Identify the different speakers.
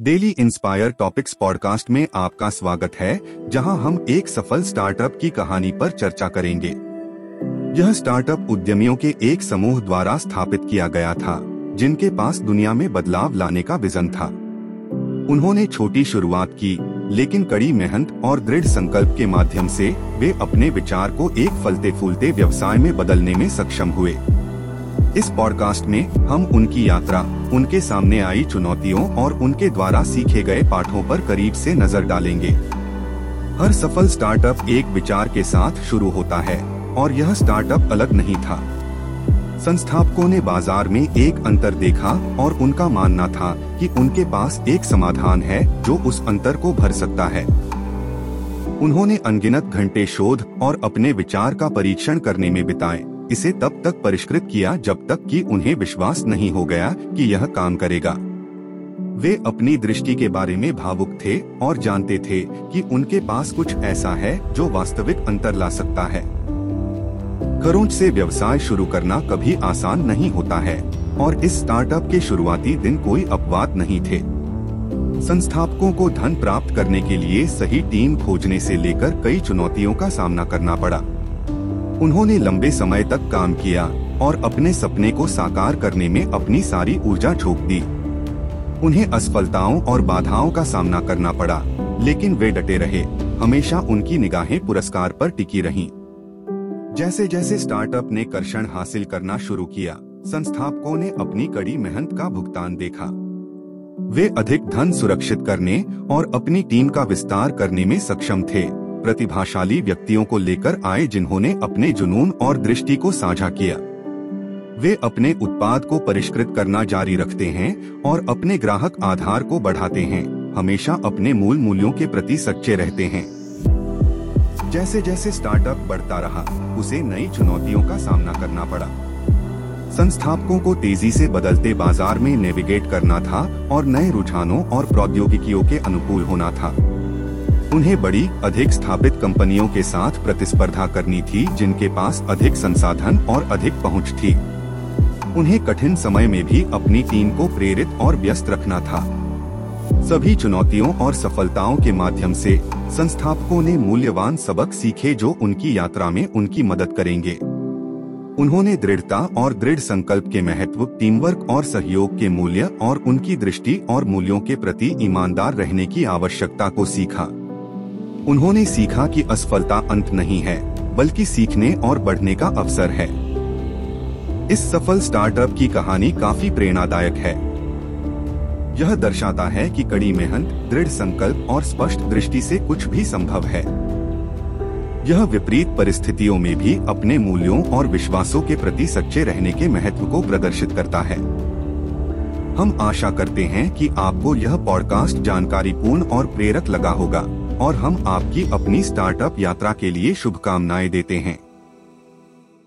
Speaker 1: Daily inspire topics podcast में आपका स्वागत है, जहाँ हम एक सफल स्टार्टअप की कहानी पर चर्चा करेंगे। यह स्टार्टअप उद्यमियों के एक समूह द्वारा स्थापित किया गया था, जिनके पास दुनिया में बदलाव लाने का विजन था। उन्होंने छोटी शुरुआत की, लेकिन कड़ी मेहनत और दृढ़ संकल्प के माध्यम से वे अपने विचार को एक फलते फूलते व्यवसाय में बदलने में सक्षम हुए। इस पॉडकास्ट में हम उनकी यात्रा, उनके सामने आई चुनौतियों और उनके द्वारा सीखे गए पाठों पर करीब से नज़र डालेंगे। हर सफल स्टार्टअप एक विचार के साथ शुरू होता है, और यह स्टार्टअप अलग नहीं था। संस्थापकों ने बाज़ार में एक अंतर देखा और उनका मानना था कि उनके पास एक समाधान है जो उस अंतर को भर सकता है। उन्होंने अनगिनत घंटे शोध और अपने विचार का परीक्षण करने में बिताए। इसे तब तक परिष्कृत किया जब तक कि उन्हें विश्वास नहीं हो गया कि यह काम करेगा। वे अपनी दृष्टि के बारे में भावुक थे और जानते थे कि उनके पास कुछ ऐसा है जो वास्तविक अंतर ला सकता है। खरोंच से व्यवसाय शुरू करना कभी आसान नहीं होता है, और इस स्टार्टअप के शुरुआती दिन कोई अपवाद नहीं थे। संस्थापकों को धन प्राप्त करने के लिए सही टीम खोजने से लेकर कई चुनौतियों का सामना करना पड़ा। उन्होंने लंबे समय तक काम किया और अपने सपने को साकार करने में अपनी सारी ऊर्जा झोंक दी। उन्हें असफलताओं और बाधाओं का सामना करना पड़ा, लेकिन वे डटे रहे। हमेशा उनकी निगाहें पुरस्कार पर टिकी रहीं। जैसे जैसे स्टार्टअप ने कर्षण हासिल करना शुरू किया, संस्थापकों ने अपनी कड़ी मेहनत का भुगतान देखा। वे अधिक धन सुरक्षित करने और अपनी टीम का विस्तार करने में सक्षम थे। प्रतिभाशाली व्यक्तियों को लेकर आए जिन्होंने अपने जुनून और दृष्टि को साझा किया। वे अपने उत्पाद को परिष्कृत करना जारी रखते हैं और अपने ग्राहक आधार को बढ़ाते हैं, हमेशा अपने मूल मूल्यों के प्रति सच्चे रहते हैं। जैसे जैसे स्टार्टअप बढ़ता रहा, उसे नई चुनौतियों का सामना करना पड़ा। संस्थापकों को तेज़ी से बदलते बाज़ार में नेविगेट करना था और नए रुझानों और प्रौद्योगिकियों के अनुकूल होना था। उन्हें बड़ी, अधिक स्थापित कंपनियों के साथ प्रतिस्पर्धा करनी थी, जिनके पास अधिक संसाधन और अधिक पहुँच थी। उन्हें कठिन समय में भी अपनी टीम को प्रेरित और व्यस्त रखना था। सभी चुनौतियों और सफलताओं के माध्यम से, संस्थापकों ने मूल्यवान सबक सीखे जो उनकी यात्रा में उनकी मदद करेंगे। उन्होंने दृढ़ता और दृढ़ संकल्प के महत्व टीम वर्क और सहयोग के मूल्य और उनकी दृष्टि और मूल्यों के प्रति ईमानदार रहने की आवश्यकता को सीखा। उन्होंने सीखा कि असफलता अंत नहीं है, बल्कि सीखने और बढ़ने का अवसर है। इस सफल स्टार्टअप की कहानी काफ़ी प्रेरणादायक है। यह दर्शाता है कि कड़ी मेहनत, दृढ़ संकल्प और स्पष्ट दृष्टि से कुछ भी संभव है। यह विपरीत परिस्थितियों में भी अपने मूल्यों और विश्वासों के प्रति सच्चे रहने के महत्व को प्रदर्शित करता है। हम आशा करते हैं कि आपको यह पॉडकास्ट जानकारीपूर्ण और प्रेरक लगा होगा। और हम आपकी अपनी स्टार्टअप यात्रा के लिए शुभकामनाएँ देते हैं।